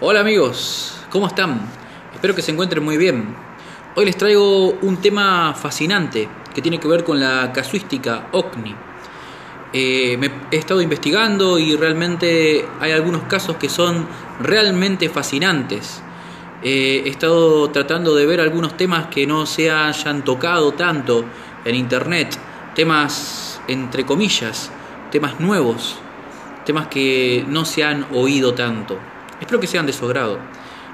Hola amigos, ¿cómo están? Espero que se encuentren muy bien. Hoy les traigo un tema fascinante que tiene que ver con la casuística OCNI. Eh, me he estado investigando y realmente hay algunos casos que son realmente fascinantes. Eh, he estado tratando de ver algunos temas que no se hayan tocado tanto en internet, temas entre comillas, temas nuevos, temas que no se han oído tanto. Espero que sean de su agrado.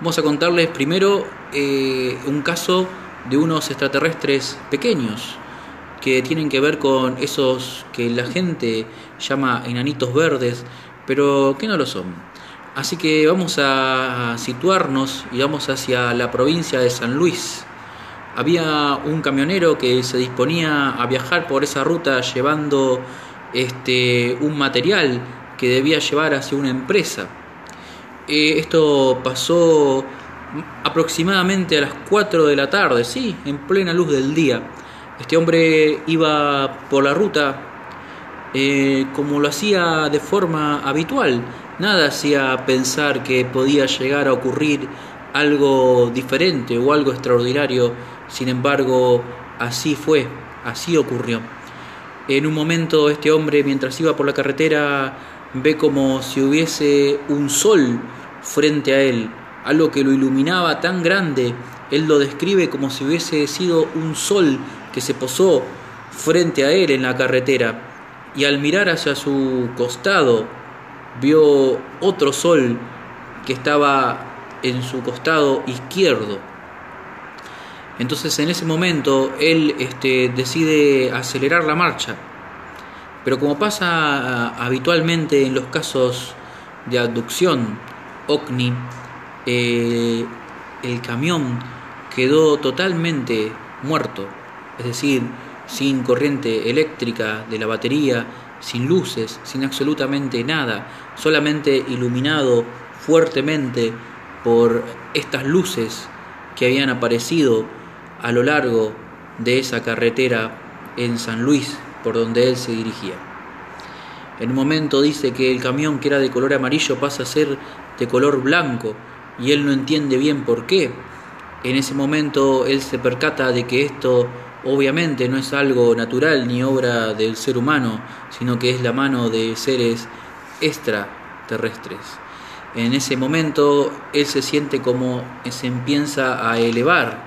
Vamos a contarles primero eh, un caso de unos extraterrestres pequeños que tienen que ver con esos que la gente llama enanitos verdes, pero que no lo son. Así que vamos a situarnos y vamos hacia la provincia de San Luis. Había un camionero que se disponía a viajar por esa ruta llevando este, un material que debía llevar hacia una empresa. Eh, esto pasó aproximadamente a las 4 de la tarde, sí, en plena luz del día. Este hombre iba por la ruta eh, como lo hacía de forma habitual. Nada hacía pensar que podía llegar a ocurrir algo diferente o algo extraordinario. Sin embargo, así fue, así ocurrió. En un momento este hombre, mientras iba por la carretera, ve como si hubiese un sol frente a él, algo que lo iluminaba tan grande. Él lo describe como si hubiese sido un sol que se posó frente a él en la carretera y al mirar hacia su costado vio otro sol que estaba en su costado izquierdo. Entonces en ese momento él este, decide acelerar la marcha. Pero como pasa habitualmente en los casos de abducción, OCNI, eh, el camión quedó totalmente muerto es decir, sin corriente eléctrica de la batería, sin luces, sin absolutamente nada, solamente iluminado fuertemente por estas luces que habían aparecido a lo largo de esa carretera en San Luis por donde él se dirigía. En un momento dice que el camión que era de color amarillo pasa a ser de color blanco y él no entiende bien por qué. En ese momento él se percata de que esto obviamente no es algo natural ni obra del ser humano, sino que es la mano de seres extraterrestres. En ese momento él se siente como se empieza a elevar,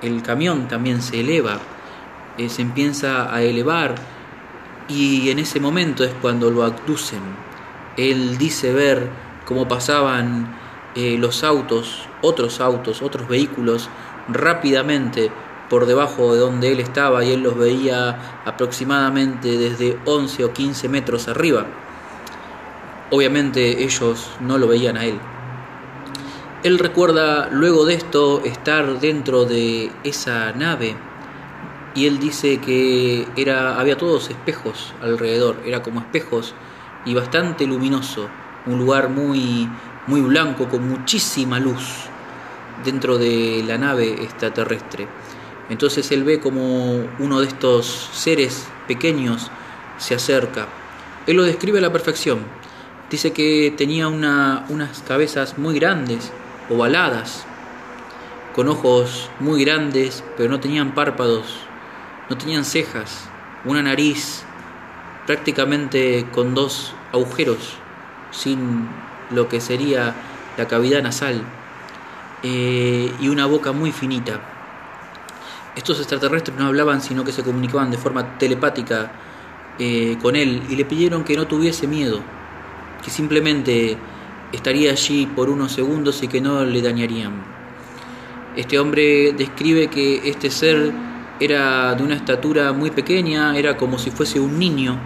el camión también se eleva, eh, se empieza a elevar y en ese momento es cuando lo abducen. Él dice ver cómo pasaban eh, los autos, otros autos, otros vehículos rápidamente por debajo de donde él estaba y él los veía aproximadamente desde 11 o 15 metros arriba. Obviamente ellos no lo veían a él. Él recuerda luego de esto estar dentro de esa nave y él dice que era había todos espejos alrededor, era como espejos y bastante luminoso, un lugar muy muy blanco con muchísima luz dentro de la nave extraterrestre. Entonces él ve como uno de estos seres pequeños se acerca. Él lo describe a la perfección. Dice que tenía unas cabezas muy grandes, ovaladas, con ojos muy grandes, pero no tenían párpados, no tenían cejas, una nariz prácticamente con dos agujeros, sin lo que sería la cavidad nasal, eh, y una boca muy finita estos extraterrestres no hablaban, sino que se comunicaban de forma telepática eh, con él y le pidieron que no tuviese miedo, que simplemente estaría allí por unos segundos y que no le dañarían. Este hombre describe que este ser era de una estatura muy pequeña, era como si fuese un niño,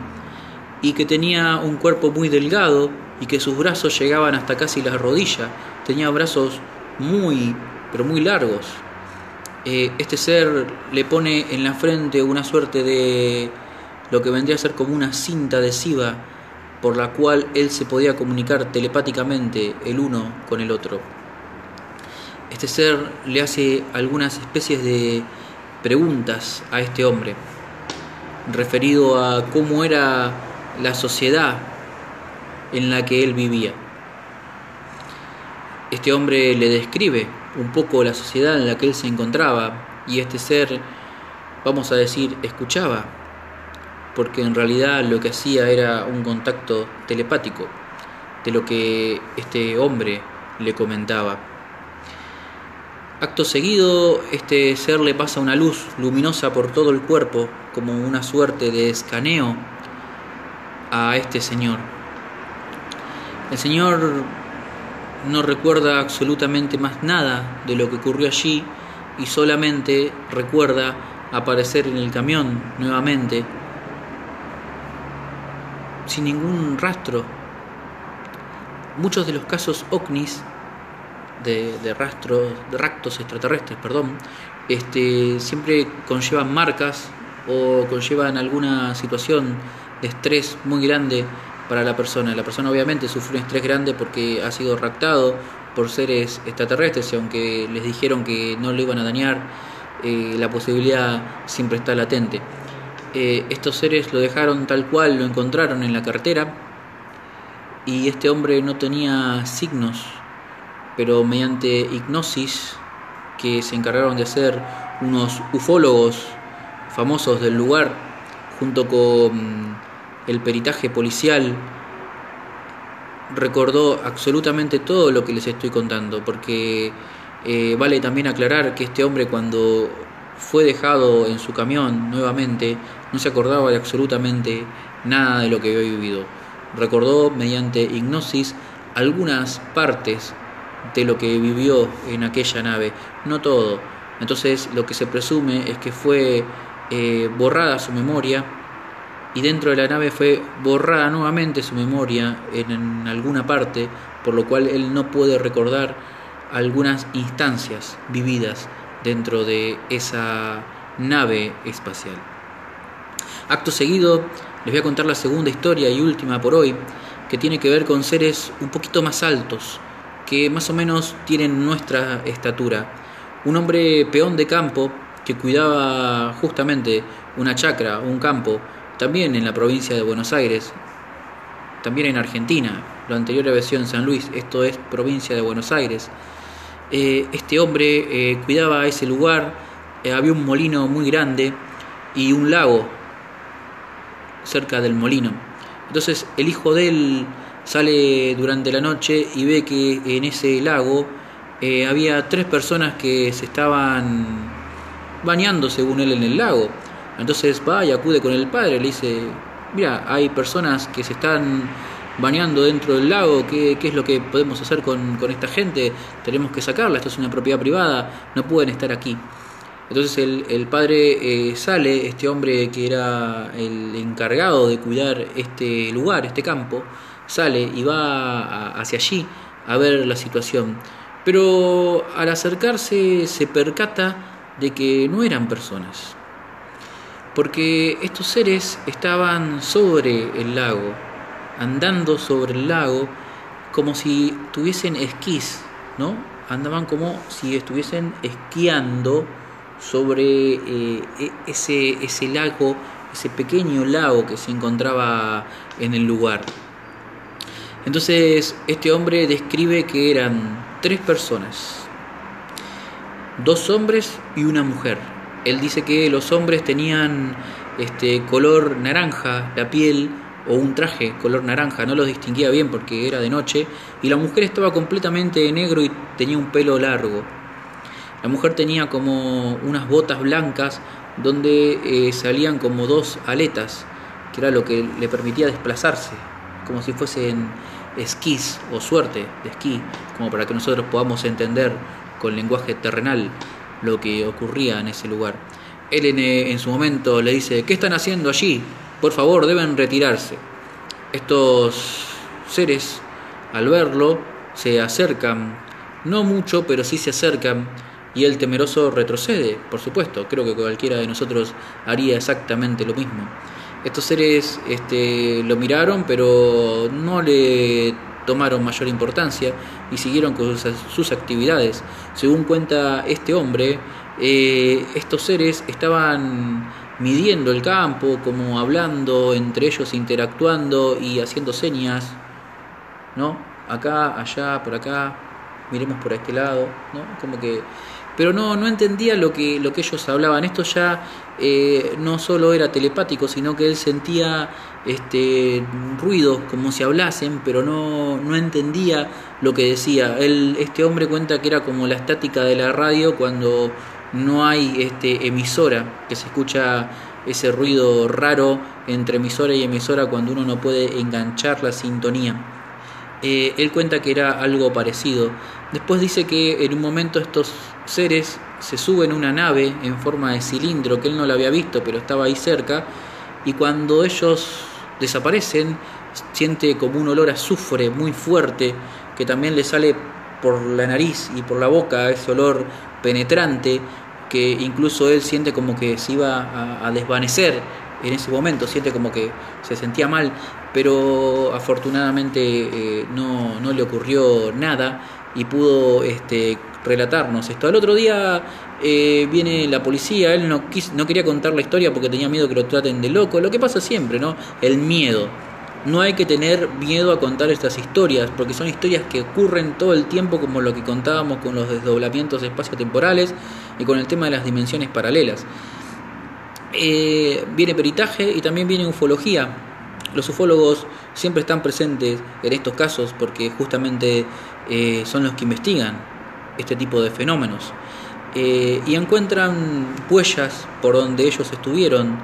y que tenía un cuerpo muy delgado y que sus brazos llegaban hasta casi las rodillas, tenía brazos muy, pero muy largos. Eh, este ser le pone en la frente una suerte de lo que vendría a ser como una cinta adhesiva por la cual él se podía comunicar telepáticamente el uno con el otro. Este ser le hace algunas especies de preguntas a este hombre referido a cómo era la sociedad en la que él vivía. este hombre le describe un poco la sociedad en la que él se encontraba y este ser, vamos a decir, escuchaba, porque en realidad lo que hacía era un contacto telepático de lo que este hombre le comentaba. Acto seguido, este ser le pasa una luz luminosa por todo el cuerpo, como una suerte de escaneo a este señor. El señor no recuerda absolutamente más nada de lo que ocurrió allí y solamente recuerda aparecer en el camión nuevamente sin ningún rastro. Muchos de los casos OVNIs de, rastros, de ractos extraterrestres, perdón, este, siempre conllevan marcas o conllevan alguna situación de estrés muy grande para la persona. La persona obviamente sufre un estrés grande porque ha sido raptado por seres extraterrestres y aunque les dijeron que no le iban a dañar, eh, la posibilidad siempre está latente. Eh, estos seres lo dejaron tal cual, lo encontraron en la cartera y este hombre no tenía signos, pero mediante hipnosis que se encargaron de hacer unos ufólogos famosos del lugar, junto con el peritaje policial recordó absolutamente todo lo que les estoy contando, porque eh, vale también aclarar que este hombre cuando fue dejado en su camión nuevamente no se acordaba de absolutamente nada de lo que había vivido. Recordó mediante hipnosis algunas partes de lo que vivió en aquella nave, no todo. Entonces lo que se presume es que fue eh, borrada su memoria y dentro de la nave fue borrada nuevamente su memoria en, alguna parte, por lo cual él no puede recordar algunas instancias vividas dentro de esa nave espacial. Acto seguido les voy a contar la segunda historia y última por hoy, que tiene que ver con seres un poquito más altos, que más o menos tienen nuestra estatura. Un hombre peón de campo que cuidaba justamente una chacra, un campo, también en la provincia de Buenos Aires, también en Argentina. Lo anterior había sido en San Luis, esto es provincia de Buenos Aires. Eh, este hombre eh, cuidaba ese lugar, eh, había un molino muy grande y un lago cerca del molino. Entonces el hijo de él sale durante la noche y ve que en ese lago había tres personas que se estaban bañando, según él, en el lago. Entonces va y acude con el padre, le dice, mira, hay personas que se están bañando dentro del lago, ¿qué, es lo que podemos hacer con, esta gente? Tenemos que sacarla, esto es una propiedad privada, no pueden estar aquí. Entonces el, padre eh, sale, este hombre que era el encargado de cuidar este lugar, este campo, sale y va hacia allí a ver la situación. Pero al acercarse se percata de que no eran personas, porque estos seres estaban sobre el lago, andando sobre el lago como si tuviesen esquís, ¿no? Andaban como si estuviesen esquiando sobre eh, e-, ese, ese lago, ese pequeño lago que se encontraba en el lugar. Entonces este hombre describe que eran tres personas, dos hombres y una mujer. Él dice que los hombres tenían este color naranja, la piel o un traje color naranja, no los distinguía bien porque era de noche, y la mujer estaba completamente de negro y tenía un pelo largo. La mujer tenía como unas botas blancas donde eh, salían como dos aletas, que era lo que le permitía desplazarse, como si fuesen esquís o suerte de esquí, como para que nosotros podamos entender con lenguaje terrenal lo que ocurría en ese lugar. Él en, su momento le dice, ¿qué están haciendo allí? Por favor, deben retirarse. Estos seres, al verlo, se acercan, no mucho, pero sí se acercan, y el temeroso retrocede, por supuesto, creo que cualquiera de nosotros haría exactamente lo mismo. Estos seres este, lo miraron, pero no le tomaron mayor importancia y siguieron con sus, actividades. Según cuenta este hombre, eh, estos seres estaban midiendo el campo, como hablando entre ellos, interactuando y haciendo señas, ¿no? Acá, allá, por acá. miremos por este lado, ¿no? Como que pero no, no entendía lo que, lo que ellos hablaban. Esto ya eh, no solo era telepático, sino que él sentía este, ruidos como si hablasen, pero no, no entendía lo que decía. Él, este hombre cuenta que era como la estática de la radio cuando no hay este, emisora, que se escucha ese ruido raro entre emisora y emisora cuando uno no puede enganchar la sintonía. Eh, él cuenta que era algo parecido. Después dice que en un momento estos seres se suben a una nave en forma de cilindro que él no la había visto, pero estaba ahí cerca, y cuando ellos desaparecen, siente como un olor a azufre muy fuerte que también le sale por la nariz y por la boca, ese olor penetrante que incluso él siente como que se iba a, desvanecer en ese momento, siente como que se sentía mal, pero afortunadamente eh, no, no, le ocurrió nada y pudo este, relatarnos esto. Al otro día eh, viene la policía, él no, no quería contar la historia porque tenía miedo que lo traten de loco, lo que pasa siempre, ¿no? El miedo. No hay que tener miedo a contar estas historias, porque son historias que ocurren todo el tiempo, como lo que contábamos con los desdoblamientos espaciotemporales y con el tema de las dimensiones paralelas. Eh, viene peritaje y también viene ufología. Los ufólogos siempre están presentes en estos casos porque justamente eh, son los que investigan este tipo de fenómenos. Eh, y encuentran huellas por donde ellos estuvieron,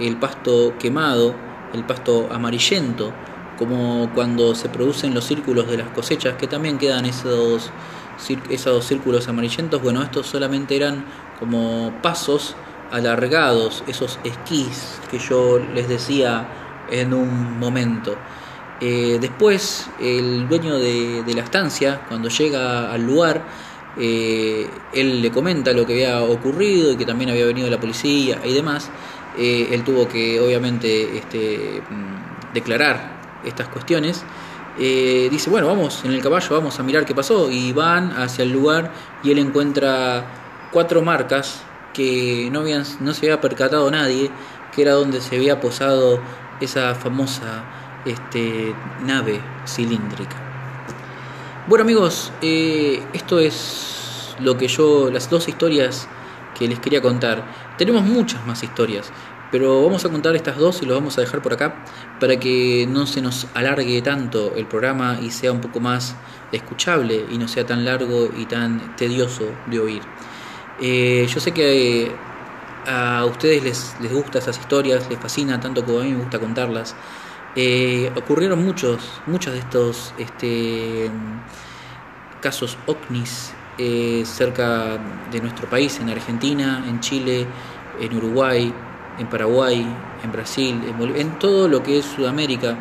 el pasto quemado, el pasto amarillento, como cuando se producen los círculos de las cosechas, que también quedan esos, esos círculos amarillentos. Bueno, estos solamente eran como pasos alargados, esos esquís que yo les decía en un momento. Eh, después, el dueño de, la estancia, cuando llega al lugar, eh, él le comenta lo que había ocurrido y que también había venido la policía y demás. Eh, él tuvo que obviamente este, mm, declarar estas cuestiones. Eh, dice, bueno, vamos en el caballo, vamos a mirar qué pasó. Y van hacia el lugar y él encuentra cuatro marcas que no, habían, no se había percatado nadie, que era donde se había posado esa famosa este, nave cilíndrica. Bueno amigos, eh, esto es lo que yo, las dos historias que les quería contar. Tenemos muchas más historias, pero vamos a contar estas dos y lo vamos a dejar por acá para que no se nos alargue tanto el programa y sea un poco más escuchable y no sea tan largo y tan tedioso de oír. Eh, yo sé que a ustedes les, les gustan esas historias, les fascina tanto como a mí me gusta contarlas. Eh, ocurrieron muchos, muchos de estos este, casos OVNIs eh, cerca de nuestro país, en Argentina, en Chile, en Uruguay, en Paraguay, en Brasil, en todo lo que es Sudamérica.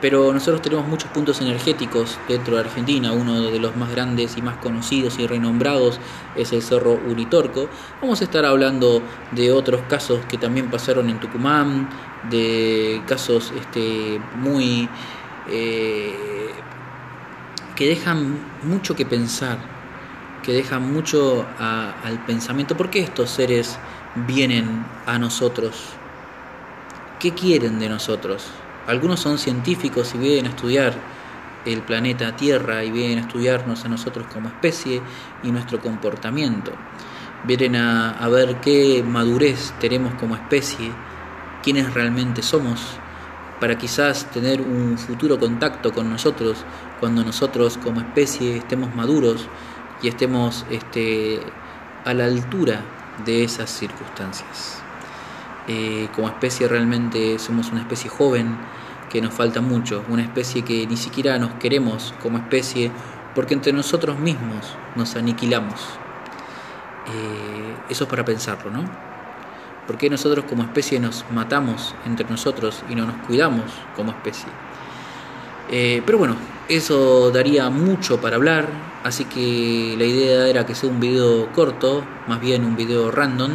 Pero nosotros tenemos muchos puntos energéticos dentro de Argentina. Uno de los más grandes y más conocidos y renombrados es el Cerro Uritorco. Vamos a estar hablando de otros casos que también pasaron en Tucumán, de casos este, muy... Eh, que dejan mucho que pensar que deja mucho al pensamiento. ¿Por qué estos seres vienen a nosotros? ¿Qué quieren de nosotros? Algunos son científicos y vienen a estudiar el planeta Tierra y vienen a estudiarnos a nosotros como especie y nuestro comportamiento. Vienen a, ver qué madurez tenemos como especie, quiénes realmente somos, para quizás tener un futuro contacto con nosotros cuando nosotros como especie estemos maduros y estemos este, a la altura de esas circunstancias. Eh, como especie realmente somos una especie joven que nos falta mucho, una especie que ni siquiera nos queremos como especie porque entre nosotros mismos nos aniquilamos. Eh, eso es para pensarlo, ¿no? ¿Por qué nosotros como especie nos matamos entre nosotros y no nos cuidamos como especie? Eh, pero bueno, eso daría mucho para hablar, así que la idea era que sea un video corto, más bien un video random,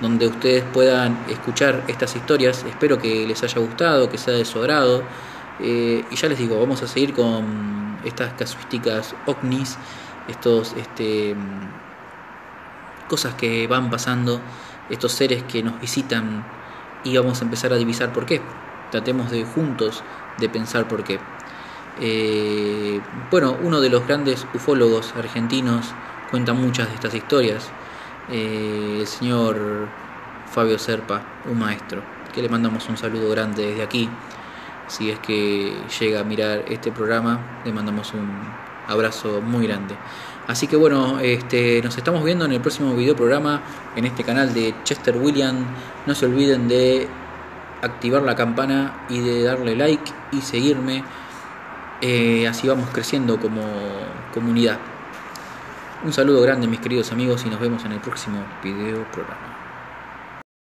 donde ustedes puedan escuchar estas historias. Espero que les haya gustado, que sea de su agrado. Eh, y ya les digo, vamos a seguir con estas casuísticas ovnis, estos este, cosas que van pasando, estos seres que nos visitan y vamos a empezar a divisar por qué. Tratemos de juntos de pensar por qué. Eh, bueno, uno de los grandes ufólogos argentinos cuenta muchas de estas historias. Eh, el señor Fabio Serpa, un maestro, que le mandamos un saludo grande desde aquí. Si es que llega a mirar este programa, le mandamos un abrazo muy grande. Así que bueno, este, nos estamos viendo en el próximo video programa en este canal de Chester William. No se olviden de activar la campana y de darle like y seguirme. Eh, así vamos creciendo como comunidad. Un saludo grande mis queridos amigos y nos vemos en el próximo video programa.